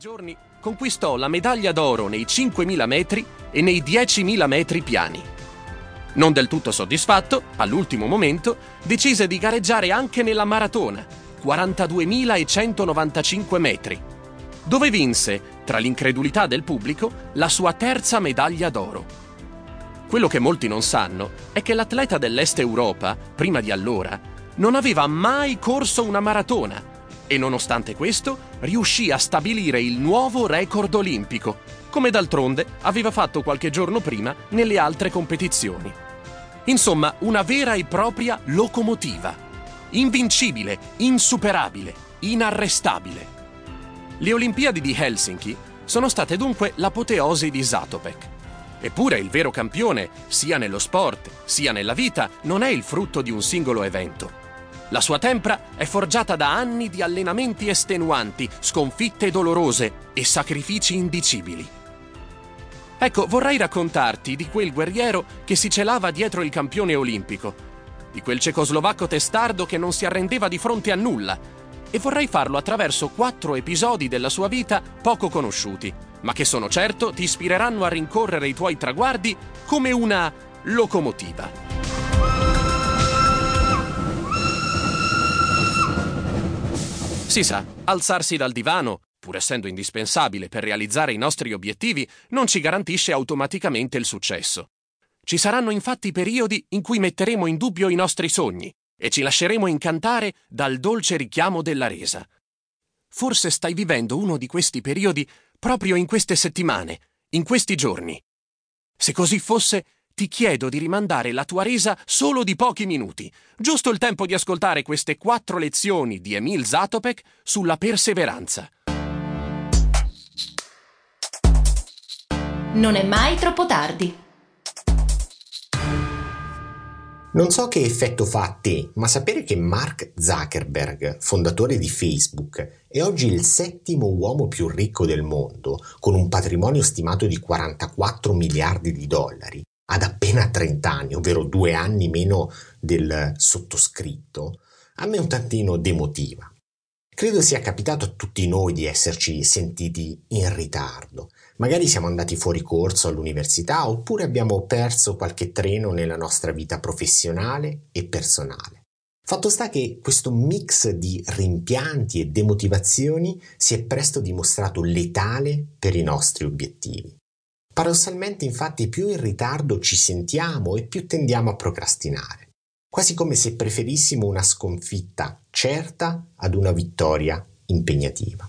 giorni conquistò la medaglia d'oro nei 5.000 metri e nei 10.000 metri piani. Non del tutto soddisfatto, all'ultimo momento decise di gareggiare anche nella maratona, 42.195 metri, dove vinse, tra l'incredulità del pubblico, la sua terza medaglia d'oro. Quello che molti non sanno è che l'atleta dell'Est Europa, prima di allora, non aveva mai corso una maratona e nonostante questo riuscì a stabilire il nuovo record olimpico, come d'altronde aveva fatto qualche giorno prima nelle altre competizioni. Insomma, una vera e propria locomotiva. Invincibile, insuperabile, inarrestabile. Le Olimpiadi di Helsinki sono state dunque l'apoteosi di Zatopek. Eppure il vero campione, sia nello sport sia nella vita, non è il frutto di un singolo evento la sua tempra è forgiata da anni di allenamenti estenuanti, sconfitte dolorose e sacrifici indicibili. Ecco, vorrei raccontarti di quel guerriero che si celava dietro il campione olimpico, di quel cecoslovacco testardo che non si arrendeva di fronte a nulla, e vorrei farlo attraverso quattro episodi della sua vita poco conosciuti, ma che sono certo ti ispireranno a rincorrere i tuoi traguardi come una locomotiva. Si sa, alzarsi dal divano, pur essendo indispensabile per realizzare i nostri obiettivi, non ci garantisce automaticamente il successo. Ci saranno infatti periodi in cui metteremo in dubbio i nostri sogni e ci lasceremo incantare dal dolce richiamo della resa. Forse stai vivendo uno di questi periodi proprio in queste settimane, in questi giorni. Se così fosse, ti chiedo di rimandare la tua resa solo di pochi minuti, giusto il tempo di ascoltare queste quattro lezioni di Emil Zatopek sulla perseveranza. Non è mai troppo tardi. Non so che effetto fa a te, ma sapere che Mark Zuckerberg, fondatore di Facebook, è oggi il settimo uomo più ricco del mondo, con un patrimonio stimato di 44 miliardi di dollari, ad appena 30 anni, ovvero due anni meno del sottoscritto, a me un tantino demotiva. Credo sia capitato a tutti noi di esserci sentiti in ritardo. Magari siamo andati fuori corso all'università oppure abbiamo perso qualche treno nella nostra vita professionale e personale. Fatto sta che questo mix di rimpianti e demotivazioni si è presto dimostrato letale per i nostri obiettivi. Paradossalmente infatti più in ritardo ci sentiamo e più tendiamo a procrastinare, quasi come se preferissimo una sconfitta certa ad una vittoria impegnativa.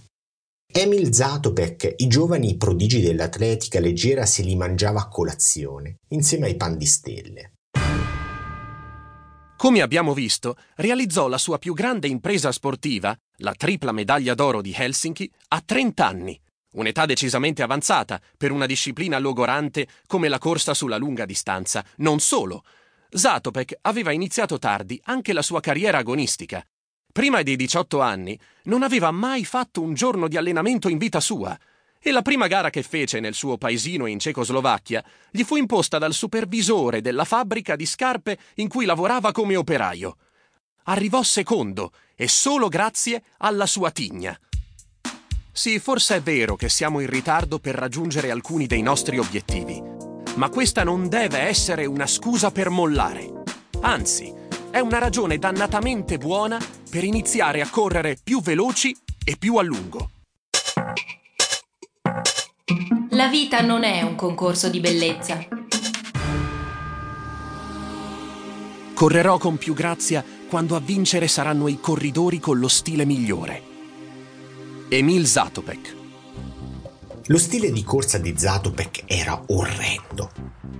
Emil Zatopek i giovani prodigi dell'atletica leggera se li mangiava a colazione, insieme ai pan di stelle. Come abbiamo visto, realizzò la sua più grande impresa sportiva, la tripla medaglia d'oro di Helsinki, a 30 anni, Un'età decisamente avanzata per una disciplina logorante come la corsa sulla lunga distanza. Non solo. Zatopek aveva iniziato tardi anche la sua carriera agonistica. Prima dei 18 anni non aveva mai fatto un giorno di allenamento in vita sua e la prima gara che fece nel suo paesino in Cecoslovacchia gli fu imposta dal supervisore della fabbrica di scarpe in cui lavorava come operaio. Arrivò secondo e solo grazie alla sua tigna. Sì, forse è vero che siamo in ritardo per raggiungere alcuni dei nostri obiettivi, ma questa non deve essere una scusa per mollare. Anzi, è una ragione dannatamente buona per iniziare a correre più veloci e più a lungo. La vita non è un concorso di bellezza. Correrò con più grazia quando a vincere saranno i corridori con lo stile migliore. Emil Zatopek. Lo stile di corsa di Zatopek era orrendo.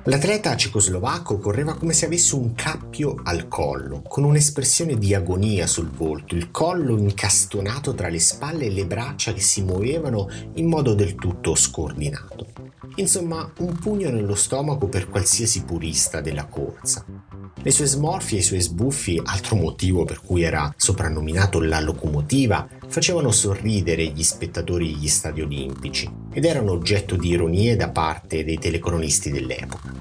L'atleta cecoslovacco correva come se avesse un cappio al collo, con un'espressione di agonia sul volto, il collo incastonato tra le spalle e le braccia che si muovevano in modo del tutto scordinato. Insomma, un pugno nello stomaco per qualsiasi purista della corsa. Le sue smorfie e i suoi sbuffi, altro motivo per cui era soprannominato la locomotiva, facevano sorridere gli spettatori degli stadi olimpici ed erano oggetto di ironie da parte dei telecronisti dell'epoca.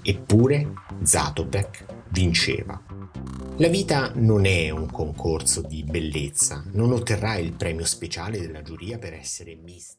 Eppure Zatopek vinceva. La vita non è un concorso di bellezza, non otterrà il premio speciale della giuria per essere mister.